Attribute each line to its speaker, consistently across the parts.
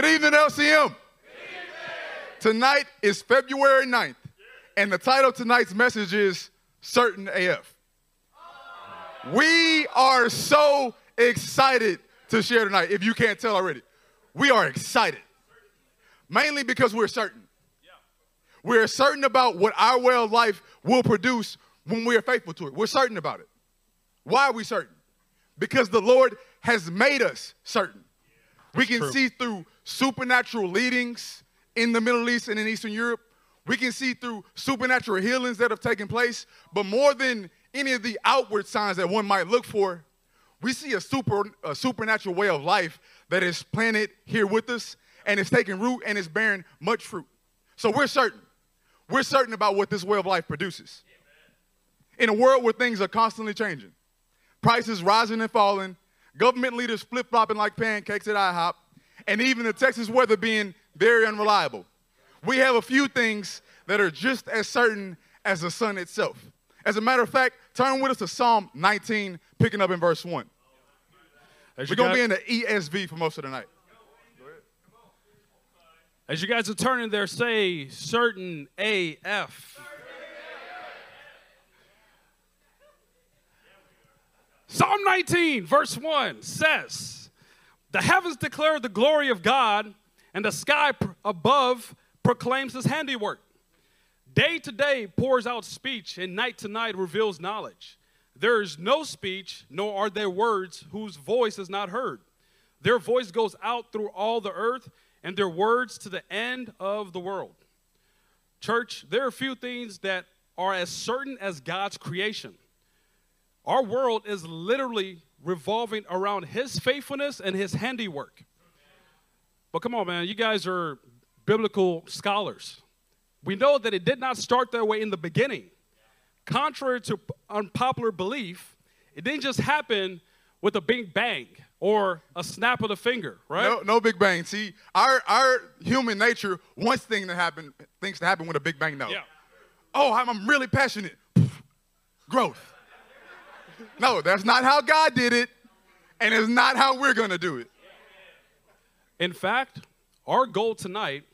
Speaker 1: Good evening, LCM. Tonight is February 9th, and the title of tonight's message is Certain AF. We are so excited to share tonight, if you can't tell already. We are excited, mainly because we're certain. We're certain about what our way of life will produce when we are faithful to it. We're certain about it. Why are we certain? Because the Lord has made us certain. We can
Speaker 2: true.
Speaker 1: see through supernatural leadings in the Middle East and in Eastern Europe. We can see through supernatural healings that have taken place. But more than any of the outward signs that one might look for, we see a super a supernatural way of life that is planted here with us and it's taking root and it's bearing much fruit. So we're certain. We're certain about what this way of life produces. In a world where things are constantly changing, prices rising and falling, government leaders flip flopping like pancakes at IHOP, and even the Texas weather being very unreliable. We have a few things that are just as certain as the sun itself. As a matter of fact, turn with us to Psalm 19, picking up in verse 1.
Speaker 2: As
Speaker 1: We're going to be in the ESV for most of the night.
Speaker 2: as you guys are turning there, say certain AF. Psalm 19, verse 1 says, The heavens declare the glory of God, and the sky pr- above proclaims his handiwork. Day to day pours out speech, and night to night reveals knowledge. There is no speech, nor are there words whose voice is not heard. Their voice goes out through all the earth, and their words to the end of the world. Church, there are a few things that are as certain as God's creation. Our world is literally revolving around His faithfulness and His handiwork. But come on, man, you guys are biblical scholars. We know that it did not start that way in the beginning. Contrary to unpopular belief, it didn't just happen with a big bang or a snap of the finger, right?
Speaker 1: No, no big bang. See, our, our human nature wants things to happen, things to happen with a big bang. No.
Speaker 2: Yeah.
Speaker 1: Oh, I'm, I'm really passionate. Growth. No, that's not how God did it, and it's not how we're going to do it.
Speaker 2: In fact, our goal tonight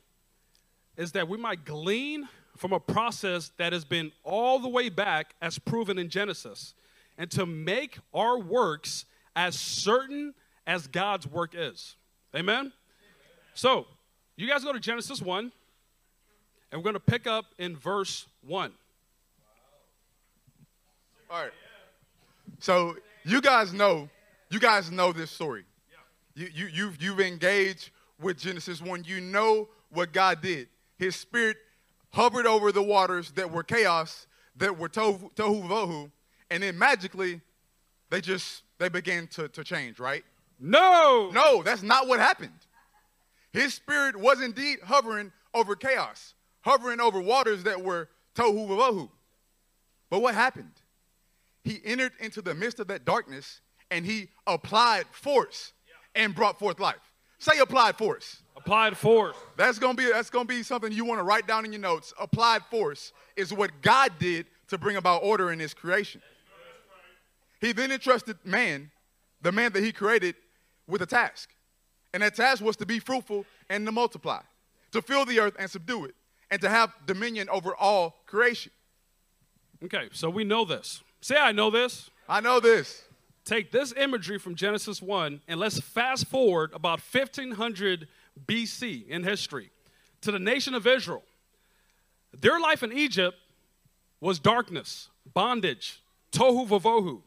Speaker 2: is that we might glean from a process that has been all the way back as proven in Genesis and to make our works as certain as God's work is. Amen? So, you guys go to Genesis 1, and we're going to pick up in verse 1.
Speaker 1: All right. So you guys know, you guys know this story. You, you, you've, you've engaged with Genesis 1. You know what God did. His spirit hovered over the waters that were chaos, that were tohu, tohu vohu, and then magically they just, they began to, to change, right?
Speaker 2: No!
Speaker 1: No, that's not what happened. His spirit was indeed hovering over chaos, hovering over waters that were tohu vohu. But what happened? He entered into the midst of that darkness and he applied force and brought forth life. Say applied force.
Speaker 2: Applied force.
Speaker 1: That's gonna be that's gonna be something you want to write down in your notes. Applied force is what God did to bring about order in his creation. He then entrusted man, the man that he created, with a task. And that task was to be fruitful and to multiply, to fill the earth and subdue it, and to have dominion over all creation.
Speaker 2: Okay, so we know this. Say, I know this.
Speaker 1: I know this.
Speaker 2: take this imagery from Genesis 1 and let's fast forward about 1500 BC in history to the nation of Israel. Their life in Egypt was darkness, bondage, tohu vavohu.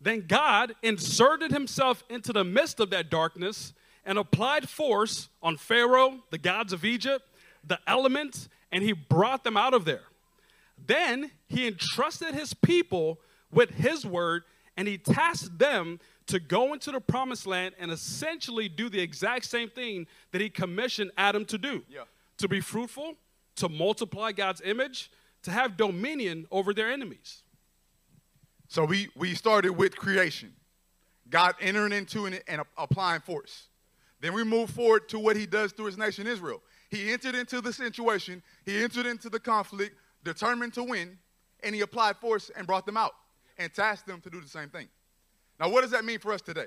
Speaker 2: Then God inserted himself into the midst of that darkness and applied force on Pharaoh, the gods of Egypt, the elements, and he brought them out of there. Then he entrusted his people with his word and he tasked them to go into the promised land and essentially do the exact same thing that he commissioned Adam to do
Speaker 1: Yeah.
Speaker 2: to be fruitful, to multiply God's image, to have dominion over their enemies.
Speaker 1: So we, we started with creation, God entering into it and applying force. Then we move forward to what he does through his nation Israel. He entered into the situation, he entered into the conflict, determined to win, and he applied force and brought them out and tasked them to do the same thing. Now, what does that mean for us today?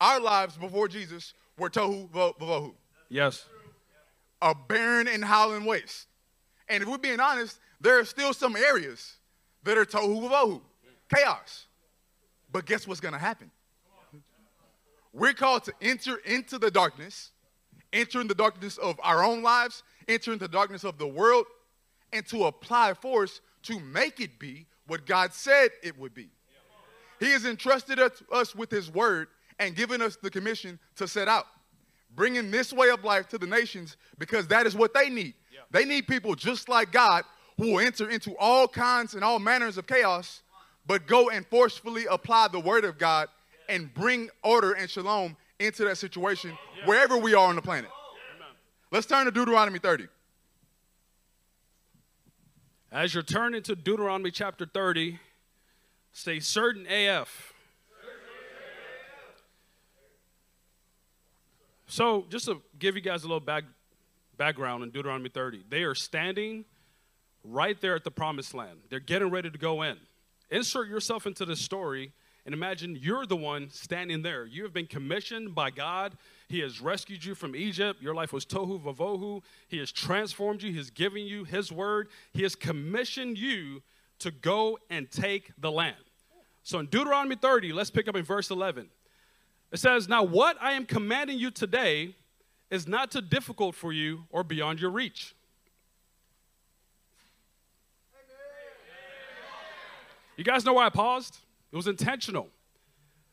Speaker 1: Our lives before Jesus were tohu vavohu,
Speaker 2: Yes.
Speaker 1: a barren and howling waste. And if we're being honest, there are still some areas that are tohu vavohu, chaos. But guess what's going to happen? We're called to enter into the darkness, enter in the darkness of our own lives, enter into the darkness of the world, and to apply force to make it be what God said it would be. He has entrusted us, with His word and given us the commission to set out, bringing this way of life to the nations because that is what they need. They need people just like God who will enter into all kinds and all manners of chaos, but go and forcefully apply the word of God and bring order and shalom into that situation wherever we are on the planet. Let's turn to Deuteronomy 30.
Speaker 2: As you're turning to Deuteronomy chapter 30, say certain AF. So, just to give you guys a little back, background in Deuteronomy 30, they are standing right there at the promised land. They're getting ready to go in. Insert yourself into the story and imagine you're the one standing there. You have been commissioned by God. He has rescued you from Egypt. Your life was tohu vavohu. He has transformed you. He has given you His word. He has commissioned you to go and take the land. So in Deuteronomy 30, let's pick up in verse 11. It says, Now what I am commanding you today is not too difficult for you or beyond your reach. You guys know why I paused? It was intentional.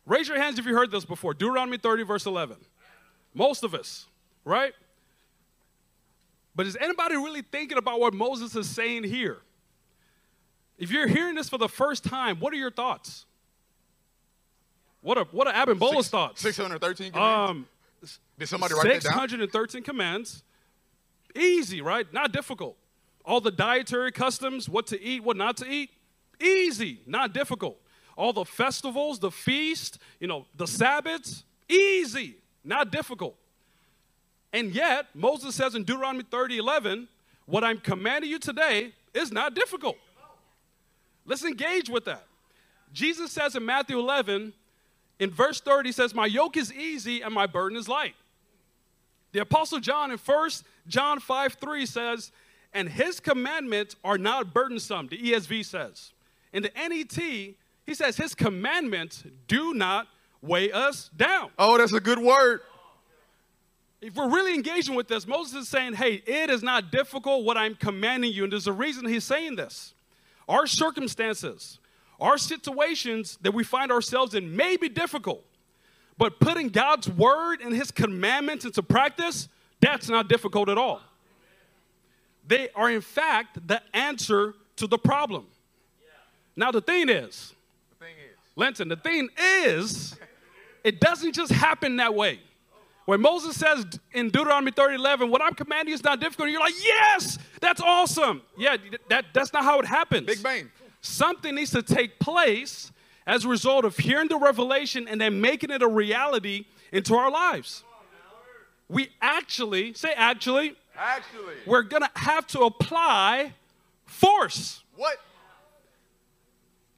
Speaker 2: Raise your hands if you heard this before. Deuteronomy 30, verse 11. Most of us, right? But is anybody really thinking about what Moses is saying here? If you're hearing this for the first time, what are your thoughts? What are what are Abimbola's
Speaker 1: Six-
Speaker 2: thoughts?
Speaker 1: 613 commands.
Speaker 2: Um,
Speaker 1: Did somebody write that down?
Speaker 2: 613 commands. Easy, right? Not difficult. All the dietary customs, what to eat, what not to eat. Easy, not difficult. All the festivals, the feast, you know, the Sabbaths, easy, not difficult. And yet, Moses says in Deuteronomy 30 11, what I'm commanding you today is not difficult. Let's engage with that. Jesus says in Matthew 11, in verse 30, he says, My yoke is easy and my burden is light. The Apostle John in 1 John 5 3 says, And his commandments are not burdensome, the ESV says. In the NET, he says, His commandments do not weigh us down.
Speaker 1: Oh, that's a good word.
Speaker 2: If we're really engaging with this, Moses is saying, Hey, it is not difficult what I'm commanding you. And there's a reason he's saying this. Our circumstances, our situations that we find ourselves in may be difficult, but putting God's word and his commandments into practice, that's not difficult at all. They are, in fact, the answer to the problem. Now, the thing is,
Speaker 1: The thing is,
Speaker 2: Linton, the thing is, it doesn't just happen that way. When Moses says in Deuteronomy 30, 11, what I'm commanding is not difficult, you're like, yes, that's awesome. Yeah, that, that's not how it happens.
Speaker 1: Big Bang.
Speaker 2: Something needs to take place as a result of hearing the revelation and then making it a reality into our lives. We actually, say actually,
Speaker 1: Actually,
Speaker 2: we're gonna have to apply force.
Speaker 1: what?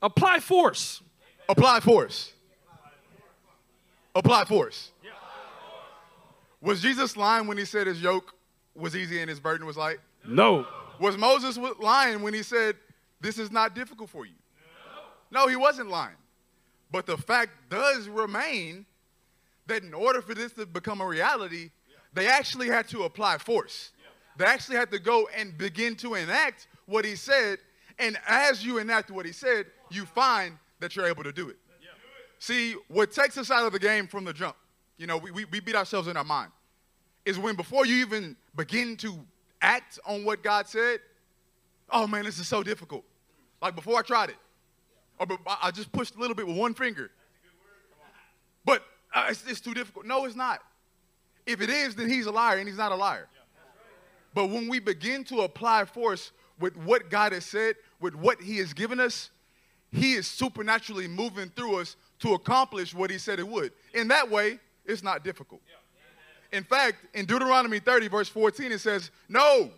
Speaker 2: Apply force.
Speaker 1: Apply force. Apply force. Was Jesus lying when he said his yoke was easy and his burden was light?
Speaker 2: No.
Speaker 1: Was Moses lying when he said, This is not difficult for you? No, no he wasn't lying. But the fact does remain that in order for this to become a reality, they actually had to apply force. They actually had to go and begin to enact what he said. And as you enact what he said, you find that you're able to do it. See, what takes us out of the game from the jump, you know, we, we, beat ourselves in our mind, is when before you even begin to act on what God said, oh man, this is so difficult. Like before I tried it, or I I just pushed a little bit with one finger. But uh, it's, it's too difficult. No, it's not. If it is, then he's a liar and he's not a liar. But when we begin to apply force with what God has said, with what he has given us, he is supernaturally moving through us to accomplish what he said it would. In that way, it's not difficult. In fact, in Deuteronomy 30, verse 14, it says, No,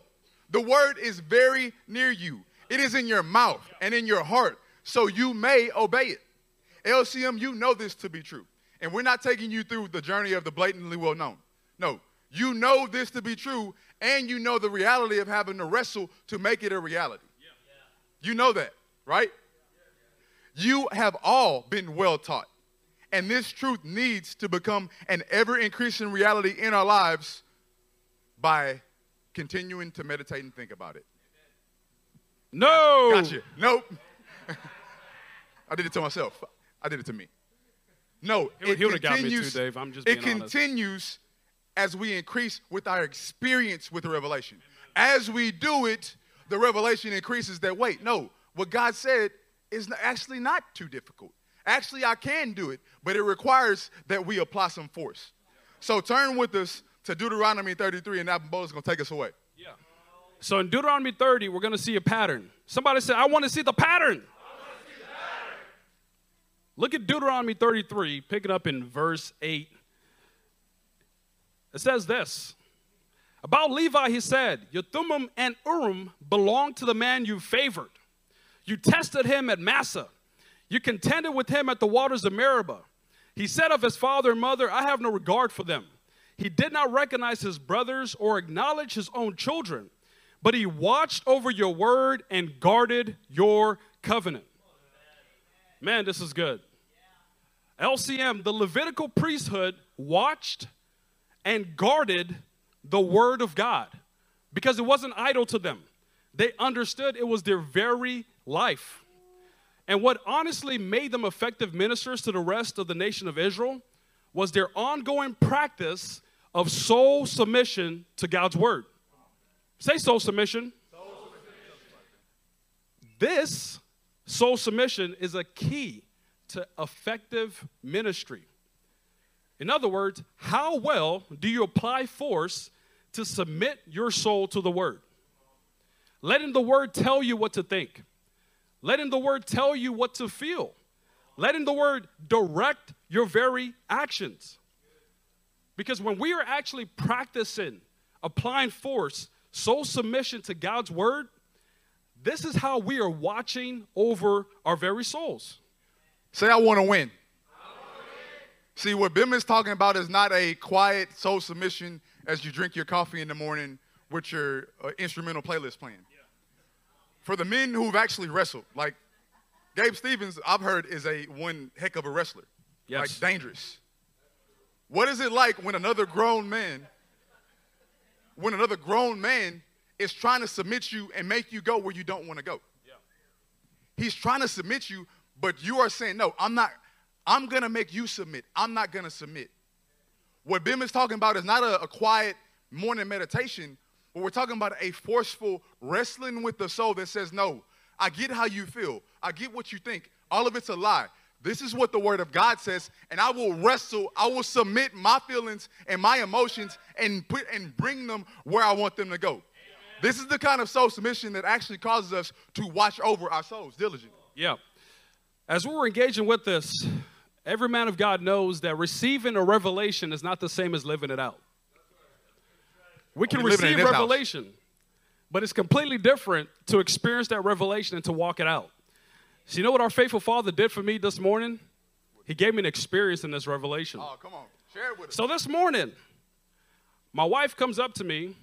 Speaker 1: the word is very near you. It is in your mouth and in your heart, so you may obey it. LCM, you know this to be true. And we're not taking you through the journey of the blatantly well known. No, you know this to be true, and you know the reality of having to wrestle to make it a reality. You know that, right? You have all been well taught. And this truth needs to become an ever increasing reality in our lives by continuing to meditate and think about it.
Speaker 2: No.
Speaker 1: Gotcha. Nope. I did it to myself. I did it to me. No,
Speaker 2: He
Speaker 1: it
Speaker 2: he would've got me too. Dave. I'm just
Speaker 1: it
Speaker 2: being honest.
Speaker 1: continues as we increase with our experience with the revelation. As we do it, the revelation increases. That wait, no, what God said is actually not too difficult. Actually, I can do it, but it requires that we apply some force. So turn with us to Deuteronomy 33, and that is going to take us away.
Speaker 2: Yeah. So in Deuteronomy 30, we're going to see a pattern. Somebody said, I want to see the pattern. See the pattern. Look at Deuteronomy 33, pick it up in verse 8. It says this About Levi, he said, Your Thummim and Urim belong to the man you favored. You tested him at Massa. You contended with him at the waters of Meribah. He said of his father and mother, I have no regard for them. He did not recognize his brothers or acknowledge his own children, but he watched over your word and guarded your covenant. Man, this is good. LCM, the Levitical priesthood watched and guarded the word of God because it wasn't idle to them. They understood it was their very life. And what honestly made them effective ministers to the rest of the nation of Israel was their ongoing practice of soul submission to God's word. Say soul submission. This soul submission is a key to effective ministry. In other words, how well do you apply force to submit your soul to the word? Letting the word tell you what to think, letting the word tell you what to feel, letting the word direct your very actions. Because when we are actually practicing applying force, soul submission to God's word, this is how we are watching over our very souls.
Speaker 1: Say, I want to win. See, what Bim is talking about is not a quiet soul submission as you drink your coffee in the morning with your uh, instrumental playlist playing. For the men who've actually wrestled, like Gabe Stevens, I've heard is a one heck of a wrestler.
Speaker 2: Yes.
Speaker 1: Like dangerous. What is it like when another grown man, when another grown man is trying to submit you and make you go where you don't want to go? He's trying to submit you, but you are saying, no, I'm not, I'm going to make you submit. I'm not going to submit. What Bim is talking about is not a, a quiet morning meditation, but we're talking about a forceful wrestling with the soul that says, no, I get how you feel. I get what you think. All of it's a lie. This is what the word of God says, and I will wrestle, I will submit my feelings and my emotions and put and bring them where I want them to go. This is the kind of soul submission that actually causes us to watch over our souls diligently.
Speaker 2: Yeah. As we're engaging with this, every man of God knows that receiving a revelation is not the same as living it out. We can
Speaker 1: Only living it in
Speaker 2: receive
Speaker 1: this house.
Speaker 2: revelation, but it's completely different to experience that revelation and to walk it out. So, you know what our faithful Father did for me this morning? He gave me an experience in this revelation.
Speaker 1: Oh, come on. Share it with us.
Speaker 2: So this morning, my wife comes up to me,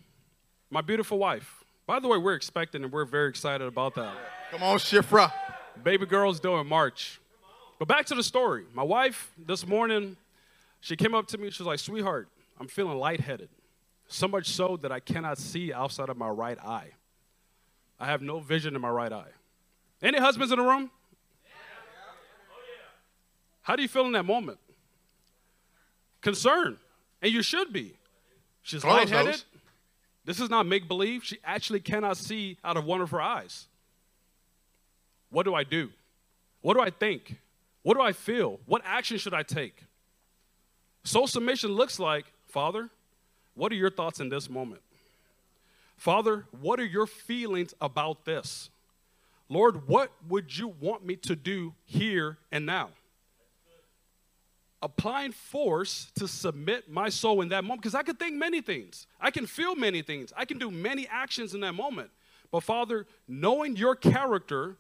Speaker 2: my beautiful wife. By the way, we're expecting and we're very excited about that.
Speaker 1: Come on, Shifra.
Speaker 2: Baby girl's doing March. But back to the story. My wife this morning, she came up to me. She was like, "Sweetheart, I'm feeling lightheaded, so much so that I cannot see outside of my right eye. I have no vision in my right eye." Any husbands in the room? How do you feel in that moment? Concerned, and you should be. She's
Speaker 1: Carlos
Speaker 2: lightheaded.
Speaker 1: knows.
Speaker 2: This is not make believe. She actually cannot see out of one of her eyes. What do I do? What do I think? What do I feel? What action should I take? Soul submission looks like, Father, what are your thoughts in this moment? Father, what are your feelings about this? Lord, what would you want me to do here and now? Applying force to submit my soul in that moment, because I can think many things. I can feel many things. I can do many actions in that moment. But Father, knowing your character,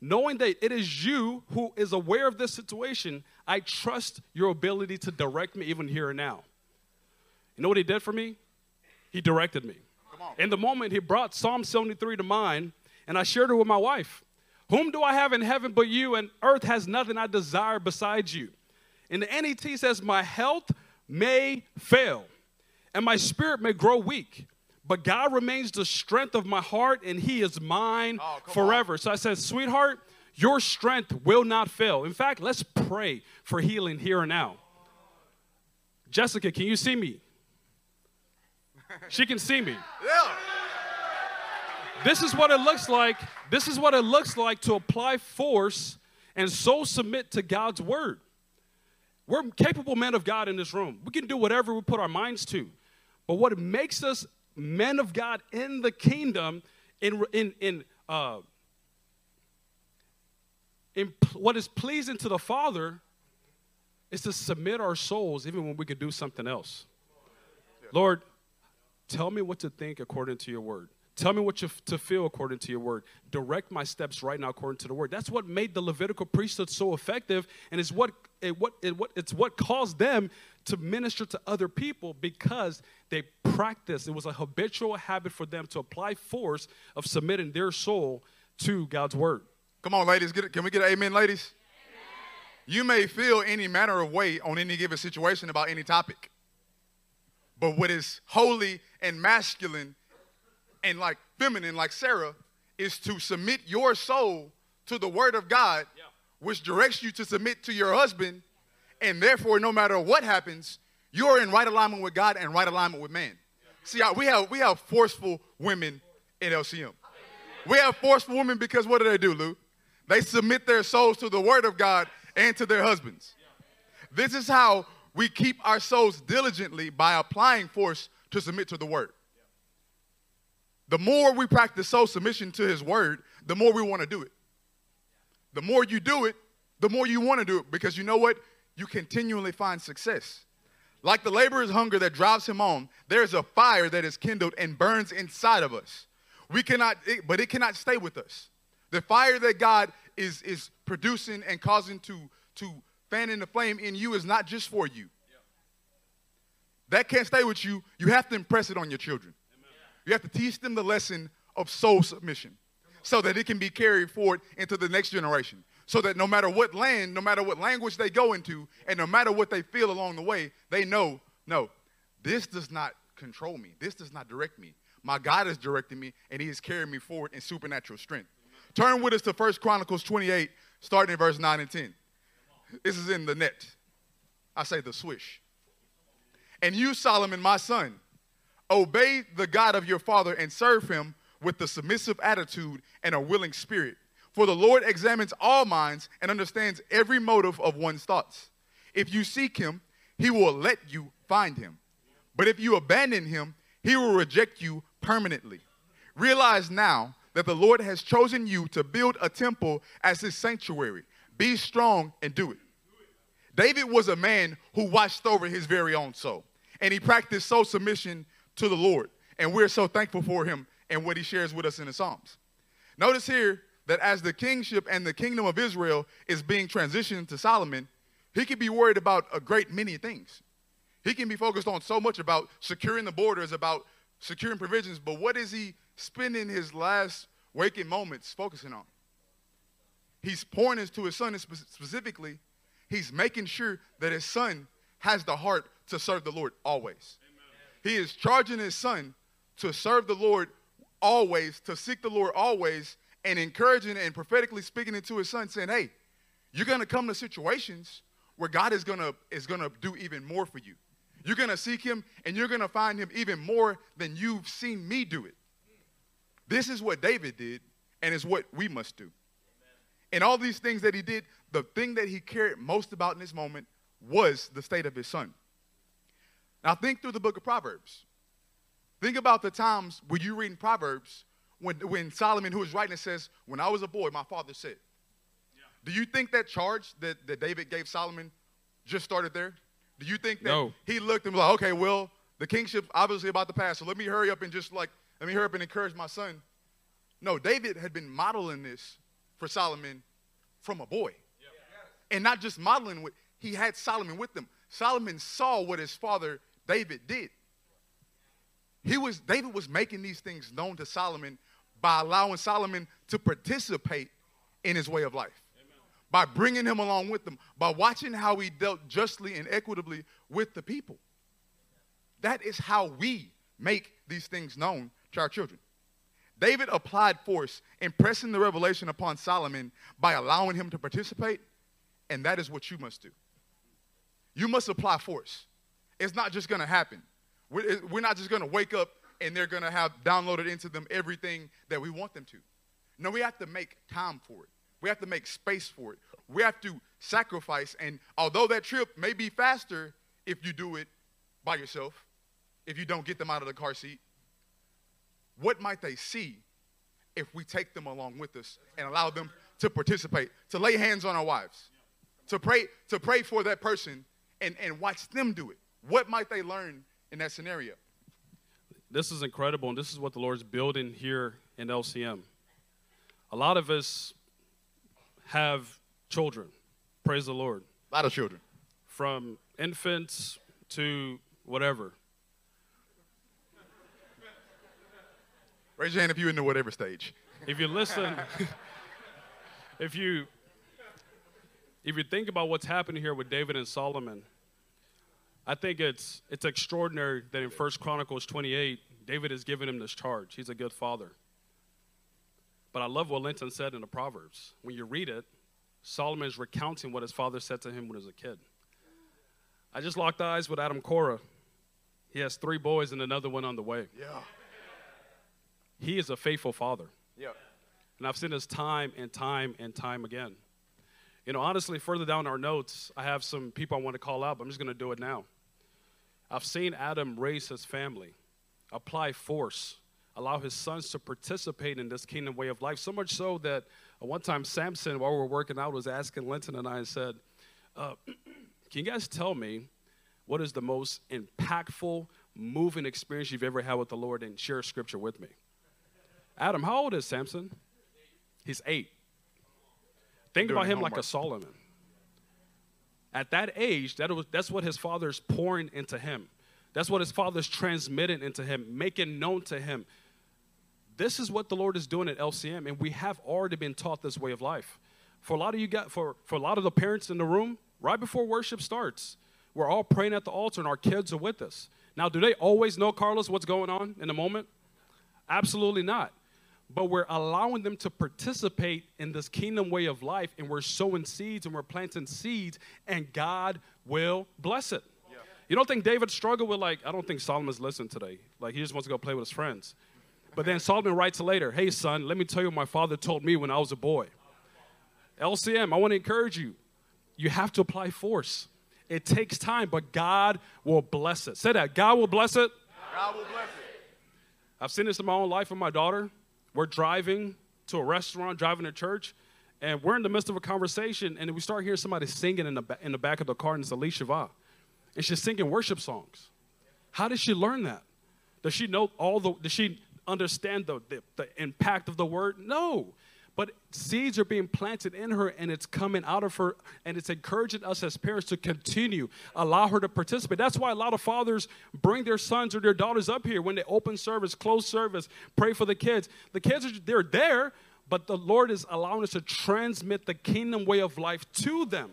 Speaker 2: knowing that it is you who is aware of this situation, I trust your ability to direct me even here and now. You know what he did for me? He directed me. In the moment, he brought Psalm 73 to mind, and I shared it with my wife. Whom do I have in heaven but you, and earth has nothing I desire besides you? And the NET says, My health may fail, and my spirit may grow weak, but God remains the strength of my heart, and He is mine
Speaker 1: Oh,
Speaker 2: forever. So I said, Sweetheart, your strength will not fail. In fact, let's pray for healing here and now. Jessica, can you see me? She can see me.
Speaker 1: Yeah.
Speaker 2: This is what it looks like. This is what it looks like to apply force and so submit to God's word. We're capable men of God in this room. We can do whatever we put our minds to. But what makes us men of God in the kingdom, in, in, in, uh, in what is pleasing to the Father, is to submit our souls even when we could do something else. Lord, Tell me what to think according to your word. Tell me what you f- to feel according to your word. Direct my steps right now according to the word. That's what made the Levitical priesthood so effective, and it's what it, what it, what it's what caused them to minister to other people because they practiced. It was a habitual habit for them to apply force of submitting their soul to God's word.
Speaker 1: Come on, ladies. Get it. Can we get an amen, ladies? You may feel any manner of way on any given situation about any topic. But what is holy and masculine and like feminine, like Sarah, is to submit your soul to the word of God, which directs you to submit to your husband. And therefore, no matter what happens, you're in right alignment with God and right alignment with man. See, we have, we have forceful women in LCM. We have forceful women because what do they do, Lou? They submit their souls to the word of God and to their husbands. This is how we keep our souls diligently by applying force to submit to the word. The more we practice soul submission to his word, the more we want to do it. The more you do it, the more you want to do it because you know what? You continually find success. Like the laborer's hunger that drives him on, there's a fire that is kindled and burns inside of us. We cannot, it- but it cannot stay with us. The fire that God is, is producing and causing to, to fan in the flame in you is not just for you. That can't stay with you. You have to impress it on your children. You have to teach them the lesson of soul submission so that it can be carried forward into the next generation. So that no matter what land, no matter what language they go into, and no matter what they feel along the way, they know, no, this does not control me. This does not direct me. My God is directing me, and He is carrying me forward in supernatural strength. Turn with us to 1 Chronicles 28, starting in verse 9 and 10. This is in the NET. I say the swish. And you, Solomon, my son, obey the God of your father and serve him with the submissive attitude and a willing spirit. For the Lord examines all minds and understands every motive of one's thoughts. If you seek him, he will let you find him. But if you abandon him, he will reject you permanently. Realize now that the Lord has chosen you to build a temple as his sanctuary. Be strong and do it. David was a man who watched over his very own soul, and he practiced soul submission to the Lord. And we're so thankful for him and what he shares with us in the Psalms. Notice here that as the kingship and the kingdom of Israel is being transitioned to Solomon, he could be worried about a great many things. He can be focused on so much about securing the borders, about securing provisions, but what is he spending his last waking moments focusing on? He's pointing to his son and specifically, he's making sure that his son has the heart to serve the Lord always. He is charging his son to serve the Lord always, to seek the Lord always, and encouraging and prophetically speaking into his son, saying, Hey, you're gonna come to situations where God is gonna is gonna do even more for you. You're gonna seek him and you're gonna find him even more than you've seen me do it. This is what David did, and is what we must do. And all these things that he did, the thing that he cared most about in this moment was the state of his son. Now think through the book of Proverbs. Think about the times when you read in Proverbs when, when Solomon, who is writing it, says, When I was a boy, my father said. Yeah. Do you think that charge that, that David gave Solomon just started there? Do you think that
Speaker 2: No.
Speaker 1: he looked and was like, okay, well, the kingship obviously about to pass, so let me hurry up and just like, let me hurry up and encourage my son? No, David had been modeling this for Solomon from a boy. And not just modeling with, he had Solomon with him. Solomon saw what his father David did. he was David was making these things known to Solomon by allowing Solomon to participate in his way of life. By bringing him along with them, by watching how he dealt justly and equitably with the people. That is how we make these things known to our children. David applied force, impressing the revelation upon Solomon by allowing him to participate, and that is what you must do. You must apply force. It's not just going to happen. We're, we're not just going to wake up and they're going to have downloaded into them everything that we want them to. No, we have to make time for it. We have to make space for it. We have to sacrifice. And although that trip may be faster if you do it by yourself, if you don't get them out of the car seat, what might they see if we take them along with us and allow them to participate, to lay hands on our wives, to pray, to pray for that person and, and watch them do it? What might they learn in that scenario?
Speaker 2: This is incredible, and this is what the Lord's building here in LCM. A lot of us have children. Praise the Lord.
Speaker 1: A lot of children.
Speaker 2: From infants to whatever.
Speaker 1: Raise your hand if you're in the whatever stage.
Speaker 2: If you listen, if you if you think about what's happening here with David and Solomon, I think it's it's extraordinary that in First Chronicles 28, David is giving him this charge. He's a good father. But I love what Linton said in the Proverbs. When you read it, Solomon is recounting what his father said to him when he was a kid. I just locked eyes with Adam Cora. He has three boys and another one on the way.
Speaker 1: Yeah.
Speaker 2: He is a faithful father.
Speaker 1: Yeah.
Speaker 2: And I've seen this time and time and time again. You know, honestly, further down our notes, I have some people I want to call out, but I'm just going to do it now. I've seen Adam raise his family, apply force, allow his sons to participate in this kingdom way of life. So much so that uh, one time Samson, while we were working out, was asking Linton and I and said, uh, Can you guys tell me what is the most impactful, moving experience you've ever had with the Lord and share scripture with me? Adam, how old is Samson? He's eight. Think about him
Speaker 1: homework.
Speaker 2: like a Solomon. At that age, that was, that's what his father's pouring into him. That's what his father's transmitting into him, making known to him. This is what the Lord is doing at LCM, and we have already been taught this way of life. For a lot of you got for, for a lot of the parents in the room, right before worship starts, we're all praying at the altar and our kids are with us. Now, do they always know, Carlos, what's going on in the moment? Absolutely not. But we're allowing them to participate in this kingdom way of life, and we're sowing seeds and we're planting seeds, and God will bless it. You don't think David struggled with, like, I don't think Solomon's listening today. Like, he just wants to go play with his friends. But then Solomon writes later, Hey, son, let me tell you what my father told me when I was a boy. LCM, I want to encourage you. You have to apply force. It takes time, but God will bless it. Say that. God will bless it.
Speaker 1: God will bless it.
Speaker 2: I've seen this in my own life with my daughter. We're driving to a restaurant, driving to church, and we're in the midst of a conversation, and we start hearing somebody singing in the, ba- in the back of the car, and it's Alicia Va. And she's singing worship songs. How did she learn that? Does she know all the, does she understand the, the, the impact of the word? No. But seeds are being planted in her and it's coming out of her and it's encouraging us as parents to continue, allow her to participate. That's why a lot of fathers bring their sons or their daughters up here when they open service, close service, pray for the kids. The kids are they're there, but the Lord is allowing us to transmit the kingdom way of life to them.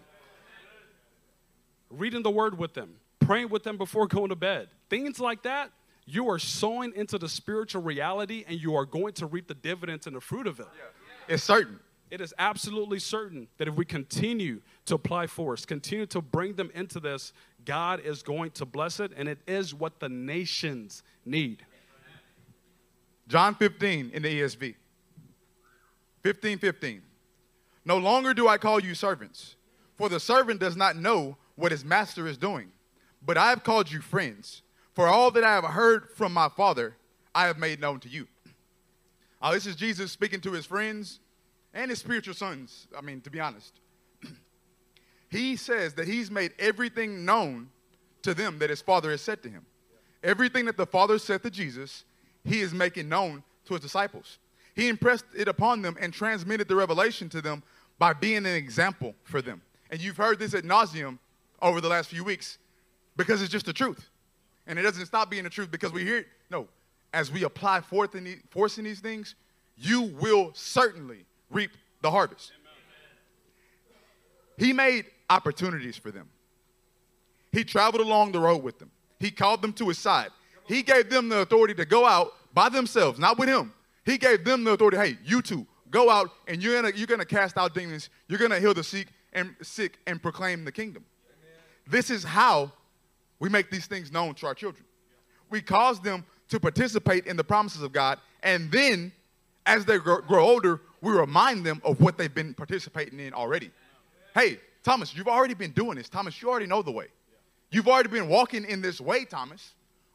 Speaker 2: Reading the word with them, praying with them before going to bed. Things like that, you are sowing into the spiritual reality and you are going to reap the dividends and the fruit of it.
Speaker 1: It's certain.
Speaker 2: It is absolutely certain that if we continue to apply force, continue to bring them into this, God is going to bless it, and it is what the nations need.
Speaker 1: John 15 in the ESV. 15, 15. No longer do I call you servants, for the servant does not know what his master is doing. But I have called you friends, for all that I have heard from my Father, I have made known to you. Uh, this is Jesus speaking to his friends and his spiritual sons. I mean, to be honest, he says that he's made everything known to them that his Father has said to him. Everything that the Father said to Jesus, he is making known to his disciples. He impressed it upon them and transmitted the revelation to them by being an example for them. And you've heard this ad nauseam over the last few weeks because it's just the truth. And it doesn't stop being the truth because we hear it. No, as we apply forth in the, force in these things, you will certainly reap the harvest. He made opportunities for them. He traveled along the road with them. He called them to his side. He gave them the authority to go out by themselves, not with him. He gave them the authority. Hey, you two, go out and you're gonna you're gonna cast out demons. You're gonna heal the sick and sick and proclaim the kingdom. Amen. This is how we make these things known to our children. We cause them to participate in the promises of God, and then as they grow, grow older, we remind them of what they've been participating in already. Hey, Thomas, you've already been doing this. Thomas, you already know the way. You've already been walking in this way, Thomas.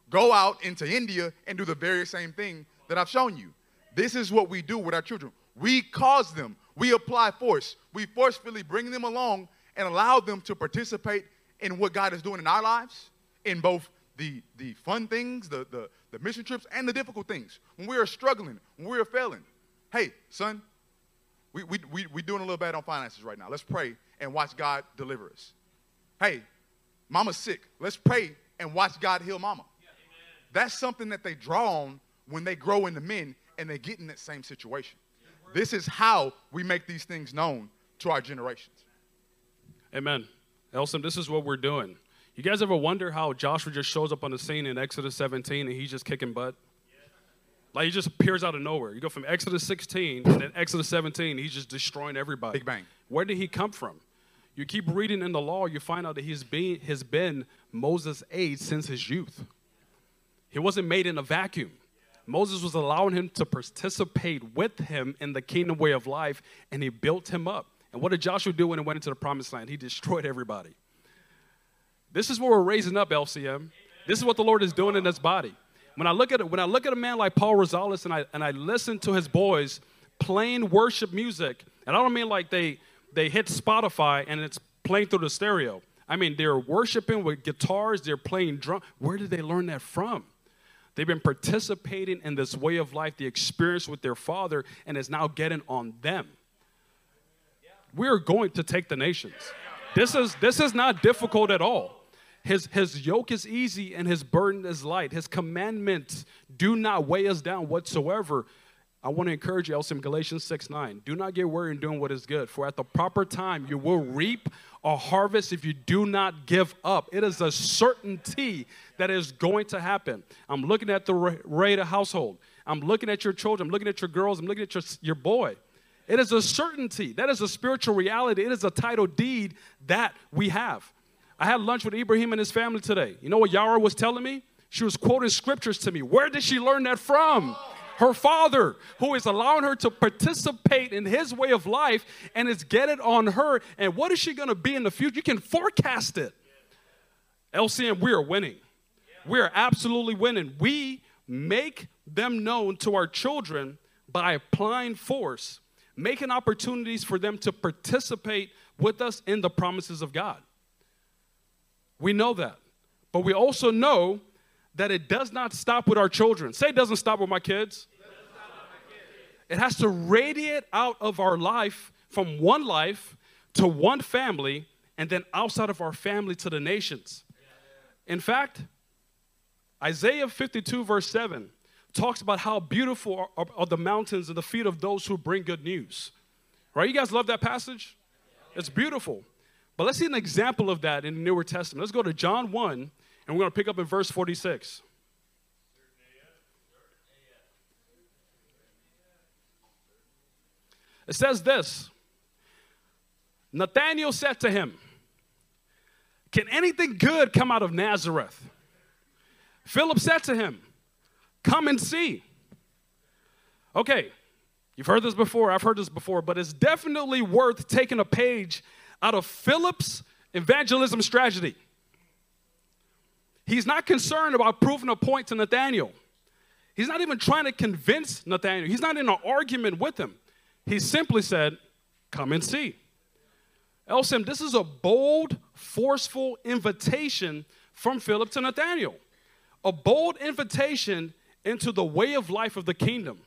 Speaker 1: Go out into India and do the very same thing that I've shown you. This is what we do with our children. We cause them, we apply force, we forcefully bring them along and allow them to participate in what God is doing in our lives, in both the, the fun things, the, the, the mission trips, and the difficult things. When we are struggling, when we are failing. Hey, son, we, we, we, we doing a little bad on finances right now. Let's pray and watch God deliver us. Hey, mama's sick. Let's pray and watch God heal mama. Yeah, That's something that they draw on when they grow into men and they get in that same situation. This is how we make these things known to our generations.
Speaker 2: Amen. Elson, this is what we're doing. You guys ever wonder how Joshua just shows up on the scene in Exodus 17 and he's just kicking butt? Like he just appears out of nowhere. You go from Exodus 16 and then Exodus 17, he's just destroying everybody.
Speaker 1: Big bang.
Speaker 2: Where did he come from? You keep reading in the law, you find out that he's been, has been Moses' aide since his youth. He wasn't made in a vacuum. Moses was allowing him to participate with him in the kingdom way of life, and he built him up. And what did Joshua do when he went into the promised land? He destroyed everybody. This is what we're raising up, LCM. This is what the Lord is doing in this body. When I look at it, when I look at a man like Paul Rosales and I and I listen to his boys playing worship music, and I don't mean like they they hit Spotify and it's playing through the stereo. I mean they're worshiping with guitars, they're playing drum. Where did they learn that from? They've been participating in this way of life, the experience with their father, and is now getting on them. We're going to take the nations. This is, this is not difficult at all. His, his yoke is easy and his burden is light. His commandments do not weigh us down whatsoever. I want to encourage you, also in Galatians 6 9. Do not get weary in doing what is good, for at the proper time you will reap a harvest if you do not give up. It is a certainty that is going to happen. I'm looking at the Rada household. I'm looking at your children. I'm looking at your girls. I'm looking at your, your boy. It is a certainty. That is a spiritual reality. It is a title deed that we have. I had lunch with Ibrahim and his family today. You know what Yara was telling me? She was quoting scriptures to me. Where did she learn that from? her father, who is allowing her to participate in his way of life and is getting it on her. And what is she going to be in the future? You can forecast it. LCM, we are winning. We are absolutely winning. We make them known to our children by applying force, making opportunities for them to participate with us in the promises of God. We know that. But we also know that it does not stop with our children. Say it doesn't stop with my kids. It has to radiate out of our life from one life to one family and then outside of our family to the nations. In fact, Isaiah 52, verse 7, talks about how beautiful are, are, the mountains and the feet of those who bring good news. Right? You guys love that passage? It's beautiful. But let's see an example of that in the Newer Testament. Let's go to John 1 and we're going to pick up in verse 46. It says this Nathanael said to him, Can anything good come out of Nazareth? Philip said to him, Come and see. Okay, you've heard this before, I've heard this before, but it's definitely worth taking a page out of Philip's evangelism strategy. He's not concerned about proving a point to Nathaniel. He's not even trying to convince Nathaniel. He's not in an argument with him. He simply said, Come and see. LCM, this is a bold, forceful invitation from Philip to Nathaniel. A bold invitation into the way of life of the kingdom.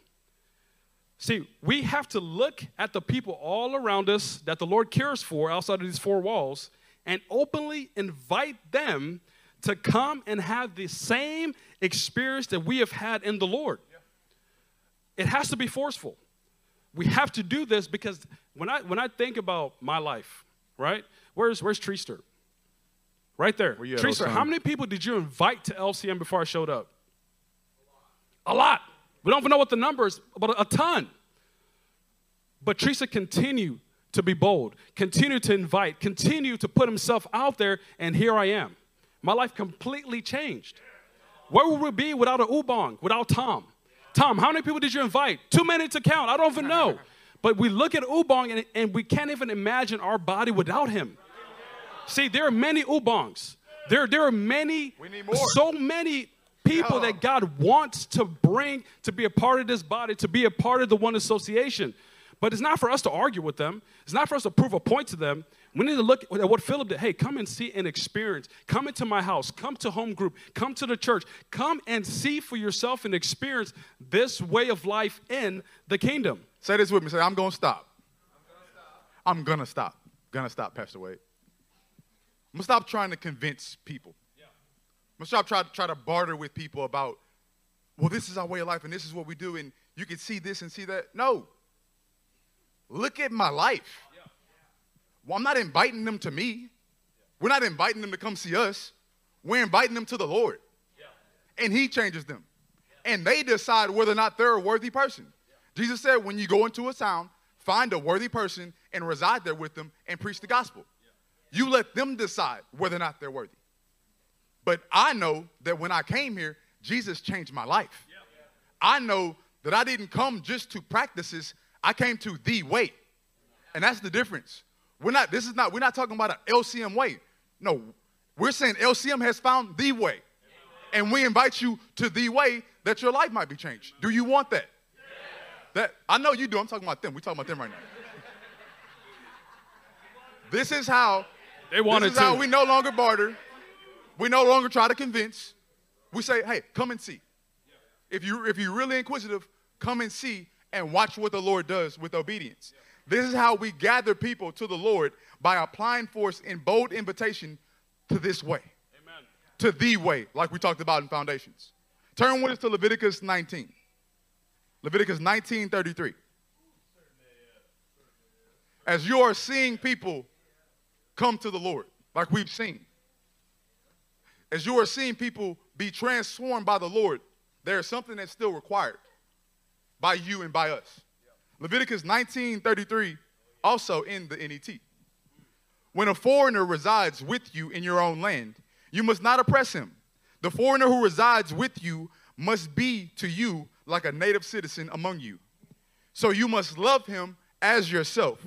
Speaker 2: See, we have to look at the people all around us that the Lord cares for outside of these four walls and openly invite them to come and have the same experience that we have had in the Lord. It has to be forceful. We have to do this because when I when I think about my life, right? Where's where's Treester? Right there. Treester, how many people did you invite to LCM before I showed up? A lot. We don't even know what the number is, but a ton. But Teresa continued to be bold, continue to invite, continue to put himself out there, and here I am. My life completely changed. Where would we be without a Ubong, without Tom? Tom, how many people did you invite? Too many to count. I don't even know. But we look at Ubong and, and we can't even imagine our body without him. See, there are many Ubongs. There, there are many,
Speaker 1: We need more.
Speaker 2: so many people that God wants to bring to be a part of this body, to be a part of the one association. But it's not for us to argue with them. It's not for us to prove a point to them. We need to look at what Philip did. Hey, come and see and experience. Come into my house. Come to home group. Come to the church. Come and see for yourself and experience this way of life in the kingdom.
Speaker 1: Say this with me. Say, I'm going to stop. I'm going to stop. I'm going to stop, Pastor Wade. I'm going to stop trying to convince people. To stop trying to try to barter with people about, well, this is our way of life and this is what we do and you can see this and see that. No. Look at my life. Well, I'm not inviting them to me. We're not inviting them to come see us. We're inviting them to the Lord. And He changes them. And they decide whether or not they're a worthy person. Jesus said, when you go into a town, find a worthy person and reside there with them and preach the gospel. You let them decide whether or not they're worthy. But I know that when I came here, Jesus changed my life. I know that I didn't come just to practices, I came to the way. And that's the difference. We're not, this is not, we're not talking about an LCM way. No, we're saying LCM has found the way. And we invite you to the way that your life might be changed. Do you want that? That I know you do. I'm talking about them. We're talking about them right now. this is how
Speaker 2: They wanted to.
Speaker 1: this is how we no longer barter. We no longer try to convince. We say, hey, come and see. If you if you're really inquisitive, come and see and watch what the Lord does with obedience. This is how we gather people to the Lord by applying force in bold invitation to this way.
Speaker 2: Amen.
Speaker 1: To the way, like we talked about in foundations. Turn with us to Leviticus 19. Leviticus 19, 33. As you are seeing people come to the Lord, like we've seen, as you are seeing people be transformed by the Lord, there is something that's still required by you and by us. Leviticus 19:33 also in the NET. When a foreigner resides with you in your own land, you must not oppress him. The foreigner who resides with you must be to you like a native citizen among you. So you must love him as yourself,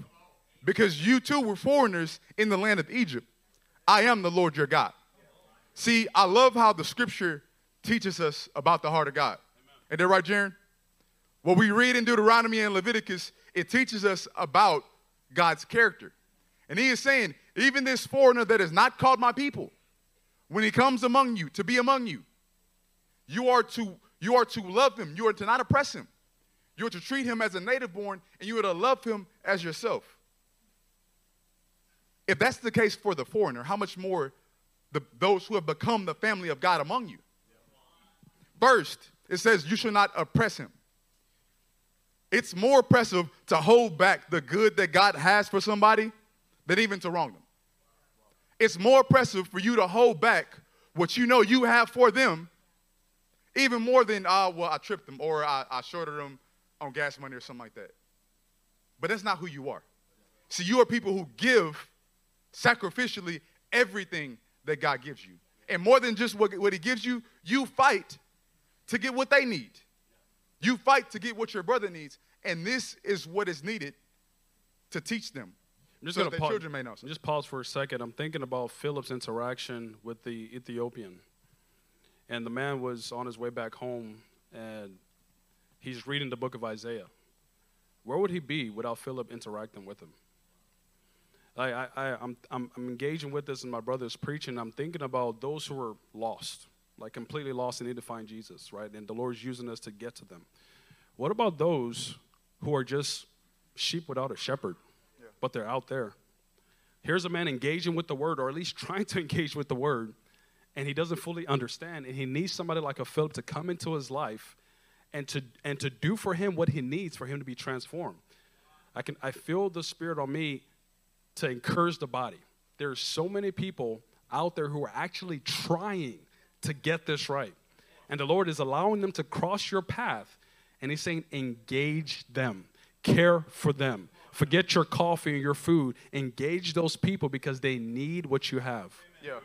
Speaker 1: because you too were foreigners in the land of Egypt. I am the Lord your God. See, I love how the scripture teaches us about the heart of God. Ain't that right, Jaron? What we read in Deuteronomy and Leviticus, it teaches us about God's character. And he is saying, even this foreigner that is not called my people, when he comes among you, to be among you, you are to, you are to love him. You are to not oppress him. You are to treat him as a native born, and you are to love him as yourself. If that's the case for the foreigner, how much more the, those who have become the family of God among you? First, it says you should not oppress him. It's more oppressive to hold back the good that God has for somebody than even to wrong them. It's more oppressive for you to hold back what you know you have for them, even more than, uh, well, I tripped them or I, I shorted them on gas money or something like that. But that's not who you are. See, you are people who give sacrificially everything that God gives you. And more than just what, what He gives you, you fight to get what they need. You fight to get what your brother needs. And this is what is needed to teach them.
Speaker 2: I'm just
Speaker 1: so
Speaker 2: gonna pause.
Speaker 1: children may know.
Speaker 2: Just pause for a second. I'm thinking about Philip's interaction with the Ethiopian, and the man was on his way back home, and he's reading the book of Isaiah. Where would he be without Philip interacting with him? I, I, I, I'm, I'm, I'm engaging with this, and my brother's preaching. I'm thinking about those who are lost, like completely lost and need to find Jesus, right? And the Lord's using us to get to them. What about those who are just sheep without a shepherd, but they're out there? Here's a man engaging with the word, or at least trying to engage with the word, and he doesn't fully understand, and he needs somebody like a Philip to come into his life and to and to do for him what he needs for him to be transformed. I can I feel the spirit on me to encourage the body. There are so many people out there who are actually trying to get this right. And the Lord is allowing them to cross your path. And He's saying, engage them, care for them. Forget your coffee and your food. Engage those people because they need what you have.
Speaker 1: Yeah.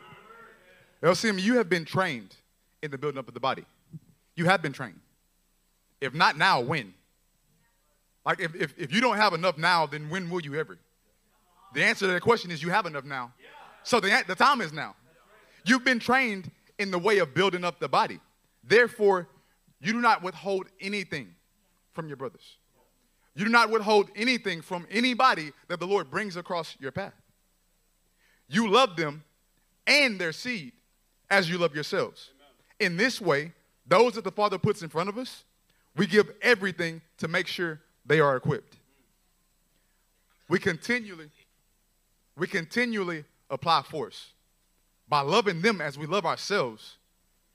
Speaker 1: LCM, you have been trained in the building up of the body. You have been trained. If not now, when? Like, if, if, if you don't have enough now, then when will you ever? The answer to that question is you have enough now. So the, the time is now. You've been trained in the way of building up the body. Therefore, you do not withhold anything from your brothers. You do not withhold anything from anybody that the Lord brings across your path. You love them and their seed as you love yourselves. In this way, those that the Father puts in front of us, we give everything to make sure they are equipped. We continually, we continually apply force by loving them as we love ourselves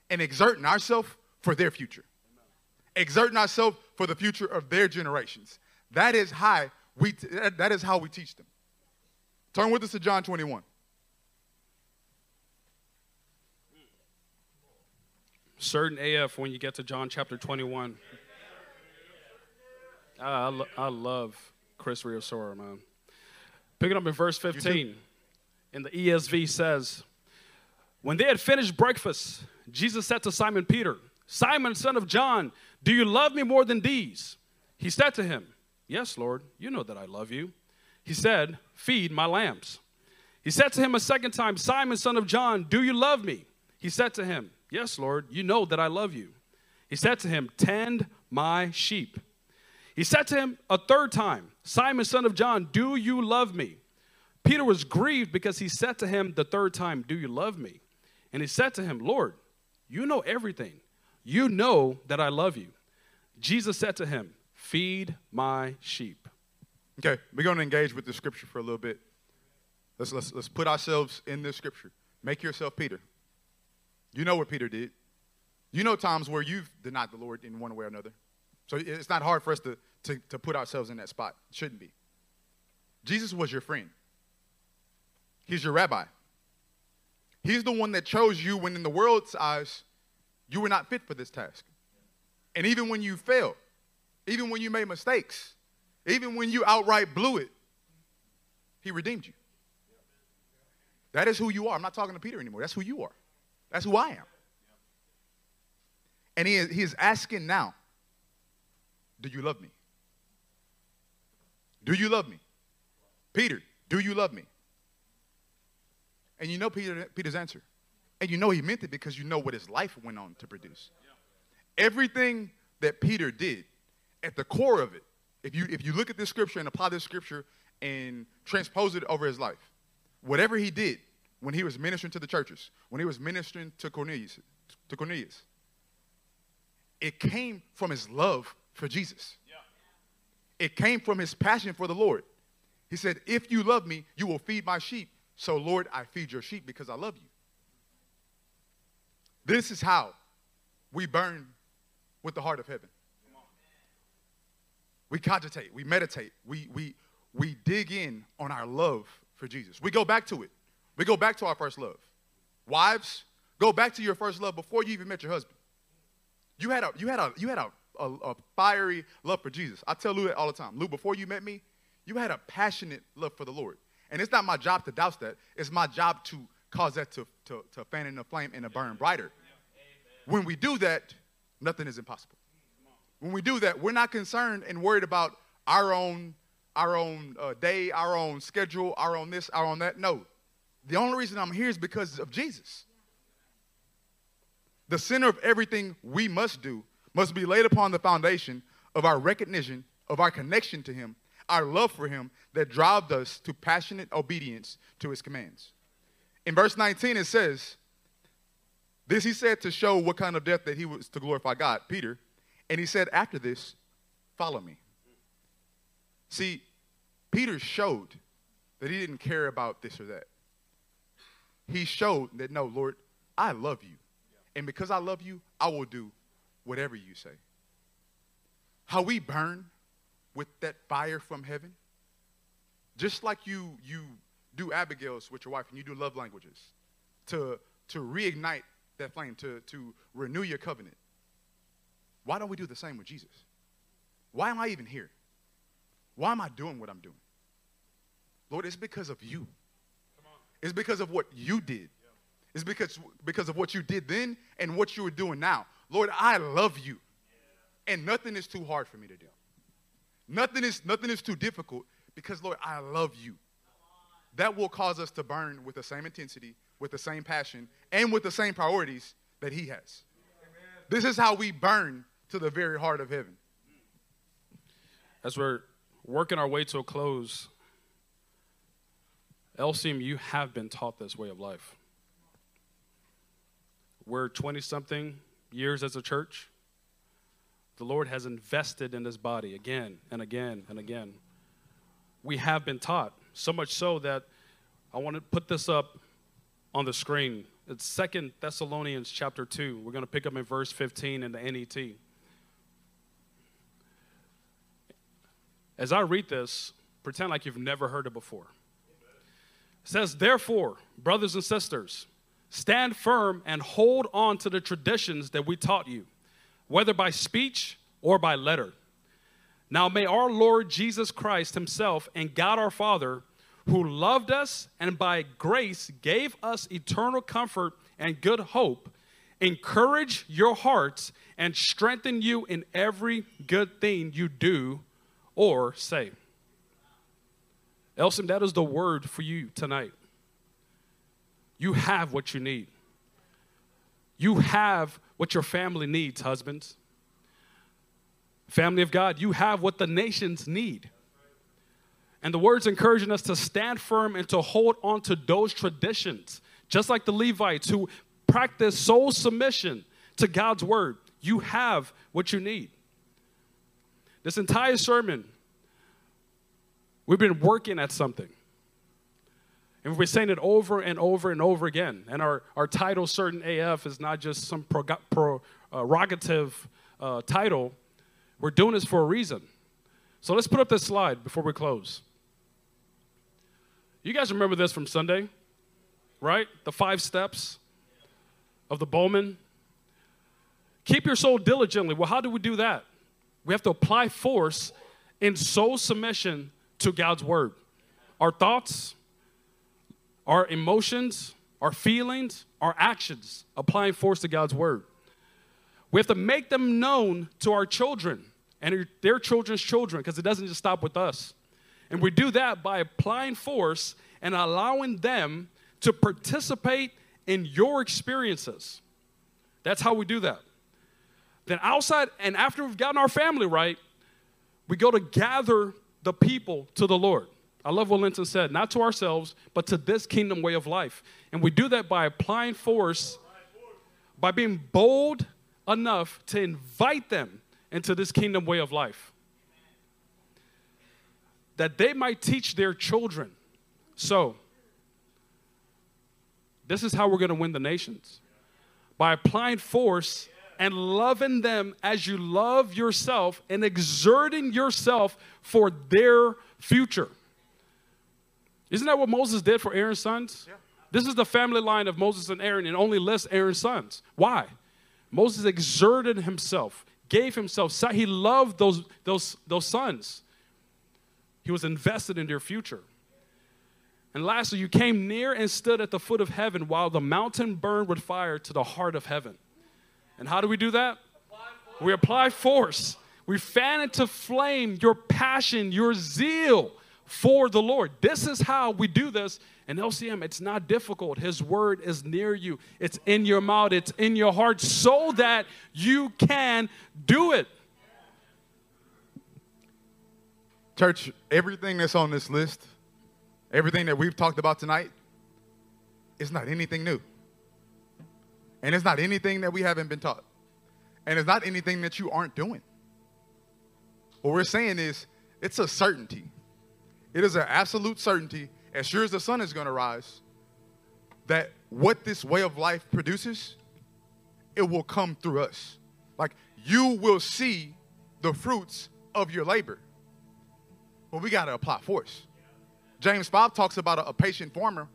Speaker 1: and exerting ourselves for their future. Exerting ourselves for the future of their generations. That is how we t- that is how we teach them. Turn with us to John 21.
Speaker 2: Certain AF when you get to John chapter 21. I, I, lo- I love Chris Riosora, man. Picking up in verse 15, And the ESV says, When they had finished breakfast, Jesus said to Simon Peter, Simon, son of John, do you love me more than these? He said to him, Yes, Lord, you know that I love you. He said, Feed my lambs. He said to him a second time, Simon, son of John, do you love me? He said to him, Yes, Lord, you know that I love you. He said to him, Tend my sheep. He said to him a third time, Simon, son of John, do you love me? Peter was grieved because he said to him the third time, Do you love me? And he said to him, Lord, you know everything. You know that I love you. Jesus said to him, Feed my sheep.
Speaker 1: Okay, we're going to engage with the scripture for a little bit. Let's, let's, let's put ourselves in this scripture. Make yourself Peter. You know what Peter did. You know times where you've denied the Lord in one way or another. So it's not hard for us to, to, to put ourselves in that spot. It shouldn't be. Jesus was your friend, He's your rabbi. He's the one that chose you when, in the world's eyes, you were not fit for this task. And even when you failed, even when you made mistakes, even when you outright blew it, He redeemed you. That is who you are. I'm not talking to Peter anymore. That's who you are. That's who I am. And he is, he is asking now, do you love me? Do you love me? Peter, do you love me? And you know Peter, Peter's answer. And you know he meant it because you know what his life went on to produce. Everything that Peter did, at the core of it, if you, if you look at this scripture and apply this scripture and transpose it over his life, whatever he did when he was ministering to the churches, when he was ministering to Cornelius, to Cornelius, it came from his love for Jesus. It came from his passion for the Lord. He said, If you love me, you will feed my sheep. So, Lord, I feed your sheep because I love you. This is how we burn with the heart of heaven. We cogitate, we meditate, we, we, we dig in on our love for Jesus. We go back to it. We go back to our first love. Wives, go back to your first love before you even met your husband. You had a, you had a, you had a, a, a fiery love for Jesus. I tell Lou that all the time. Lou, before you met me, you had a passionate love for the Lord. And it's not my job to douse that. It's my job to cause that to, to, to fan in the flame and to burn brighter. When we do that, nothing is impossible. When we do that, we're not concerned and worried about our own, our own uh, day, our own schedule, our own this, our own that. No. The only reason I'm here is because of Jesus. The center of everything we must do must be laid upon the foundation of our recognition of our connection to Him, our love for Him that drives us to passionate obedience to His commands. In verse 19, it says, This he said to show what kind of death that he was to glorify God, Peter. And he said, After this, follow me. See, Peter showed that he didn't care about this or that. He showed that, no, Lord, I love you. And because I love you, I will do whatever you say. How we burn with that fire from heaven, just like you, you do Abigail's with your wife and you do love languages to, to reignite that flame, to, to renew your covenant. Why don't we do the same with Jesus? Why am I even here? Why am I doing what I'm doing? Lord, it's because of you. It's because of what you did. It's because, because of what you did then and what you are doing now. Lord, I love you. And nothing is too hard for me to do. Nothing is, nothing is too difficult because, Lord, I love you. That will cause us to burn with the same intensity, with the same passion, and with the same priorities that He has. This is how we burn to the very heart of heaven.
Speaker 2: As we're working our way to a close, LCM, you have been taught this way of life. We're 20 something years as a church. The Lord has invested in this body again and again and again. We have been taught, so much so that I want to put this up on the screen. It's Second Thessalonians chapter 2. We're going to pick up in verse 15 in the NET. As I read this, pretend like you've never heard it before. It says, Therefore, brothers and sisters, stand firm and hold on to the traditions that we taught you, whether by speech or by letter. Now may our Lord Jesus Christ Himself and God our Father, who loved us and by grace gave us eternal comfort and good hope, encourage your hearts and strengthen you in every good thing you do or say. LCM, that is the word for you tonight. You have what you need. You have what your family needs, husbands. Family of God, you have what the nations need. And the word's encouraging us to stand firm and to hold on to those traditions, just like the Levites who practice soul submission to God's word. You have what you need. This entire sermon, we've been working at something. And we're saying it over and over and over again. And our, our title, Certain AF, is not just some prerogative uh, title. We're doing this for a reason. So let's put up this slide before we close. You guys remember this from Sunday, right? The five steps of the Bowman. Keep your soul diligently. Well, how do we do that? We have to apply force in soul submission to God's word. Our thoughts, our emotions, our feelings, our actions, applying force to God's word. We have to make them known to our children and their children's children because it doesn't just stop with us. And we do that by applying force and allowing them to participate in your experiences. That's how we do that. Then, outside, and after we've gotten our family right, we go to gather the people to the Lord. I love what Linton said, not to ourselves, but to this kingdom way of life. And we do that by applying force, by being bold enough to invite them into this kingdom way of life. That they might teach their children. So, this is how we're going to win the nations by applying force and loving them as you love yourself and exerting yourself for their future. Isn't that what Moses did for Aaron's sons? Yeah. This is the family line of Moses and Aaron, and only lists Aaron's sons. Why? Moses exerted himself, gave himself, he loved those, those, those sons. He was invested in their future. And lastly, you came near and stood at the foot of heaven while the mountain burned with fire to the heart of heaven. And how do we do that? We apply force. We fan into flame your passion, your zeal for the Lord. This is how we do this. And LCM, it's not difficult. His word is near you, it's in your mouth, it's in your heart, so that you can do it.
Speaker 1: Church, everything that's on this list, everything that we've talked about tonight, is not anything new. And it's not anything that we haven't been taught. And it's not anything that you aren't doing. What we're saying is it's a certainty. It is an absolute certainty. As sure as the sun is going to rise, that what this way of life produces, it will come through us. Like you will see the fruits of your labor. But we got to apply force. James 5 talks about a, a, patient farmer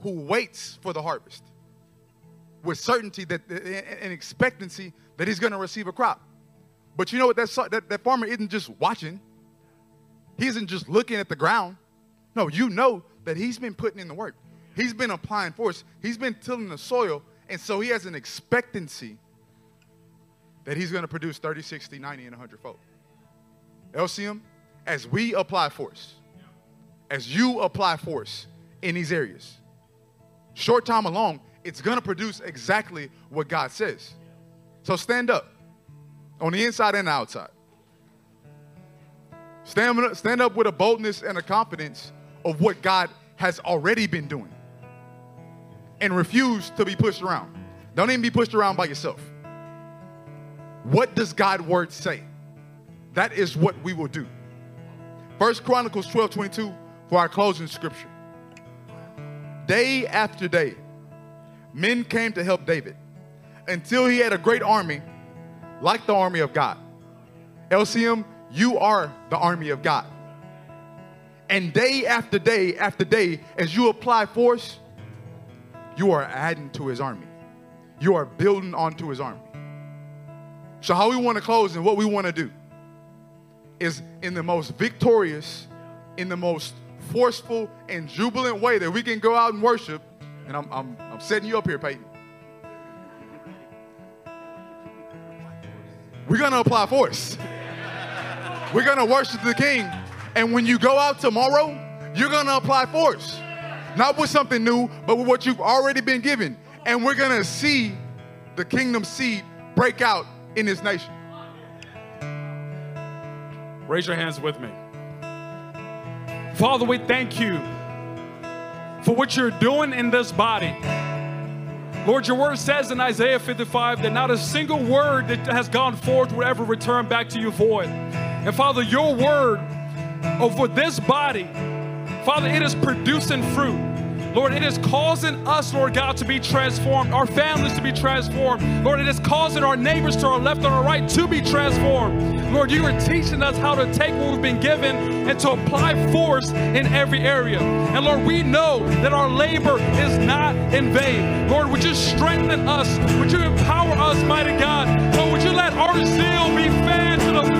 Speaker 1: who waits for the harvest with certainty that and expectancy that he's going to receive a crop. But you know what? That, that, that farmer isn't just watching, he isn't just looking at the ground. No, you know that he's been putting in the work. He's been applying force. He's been tilling the soil. And so he has an expectancy that he's going to produce 30, 60, 90, and 100 fold. LCM, as we apply force, as you apply force in these areas, short time alone, it's going to produce exactly what God says. So stand up on the inside and outside. Stand, stand up with a boldness and a confidence of what God has already been doing and refuse to be pushed around. Don't even be pushed around by yourself. What does God's word say? That is what we will do. First Chronicles 12 22 for our closing scripture. Day after day, men came to help David until he had a great army like the army of God. LCM, you are the army of God. And day after day after day, as you apply force, you are adding to his army. You are building onto his army. So, how we want to close and what we want to do is in the most victorious, in the most forceful and jubilant way that we can go out and worship. And I'm, I'm, I'm setting you up here, Peyton. We're going to apply force. We're going to worship the King. And when you go out tomorrow, you're going to apply force. Not with something new, but with what you've already been given. And we're going to see the kingdom seed break out in this nation.
Speaker 2: Raise your hands with me. Father, we thank you for what you're doing in this body. Lord, your word says in Isaiah 55 that not a single word that has gone forth will ever return back to you void. And Father, your word over this body, Father, it is producing fruit. Lord, it is causing us, Lord God, to be transformed, our families to be transformed. Lord, it is causing our neighbors to our left and our right to be transformed. Lord, you are teaching us how to take what we've been given and to apply force in every area. And Lord, we know that our labor is not in vain. Lord, would you strengthen us? Would you empower us, mighty God? Lord, would you let our zeal be fanned to the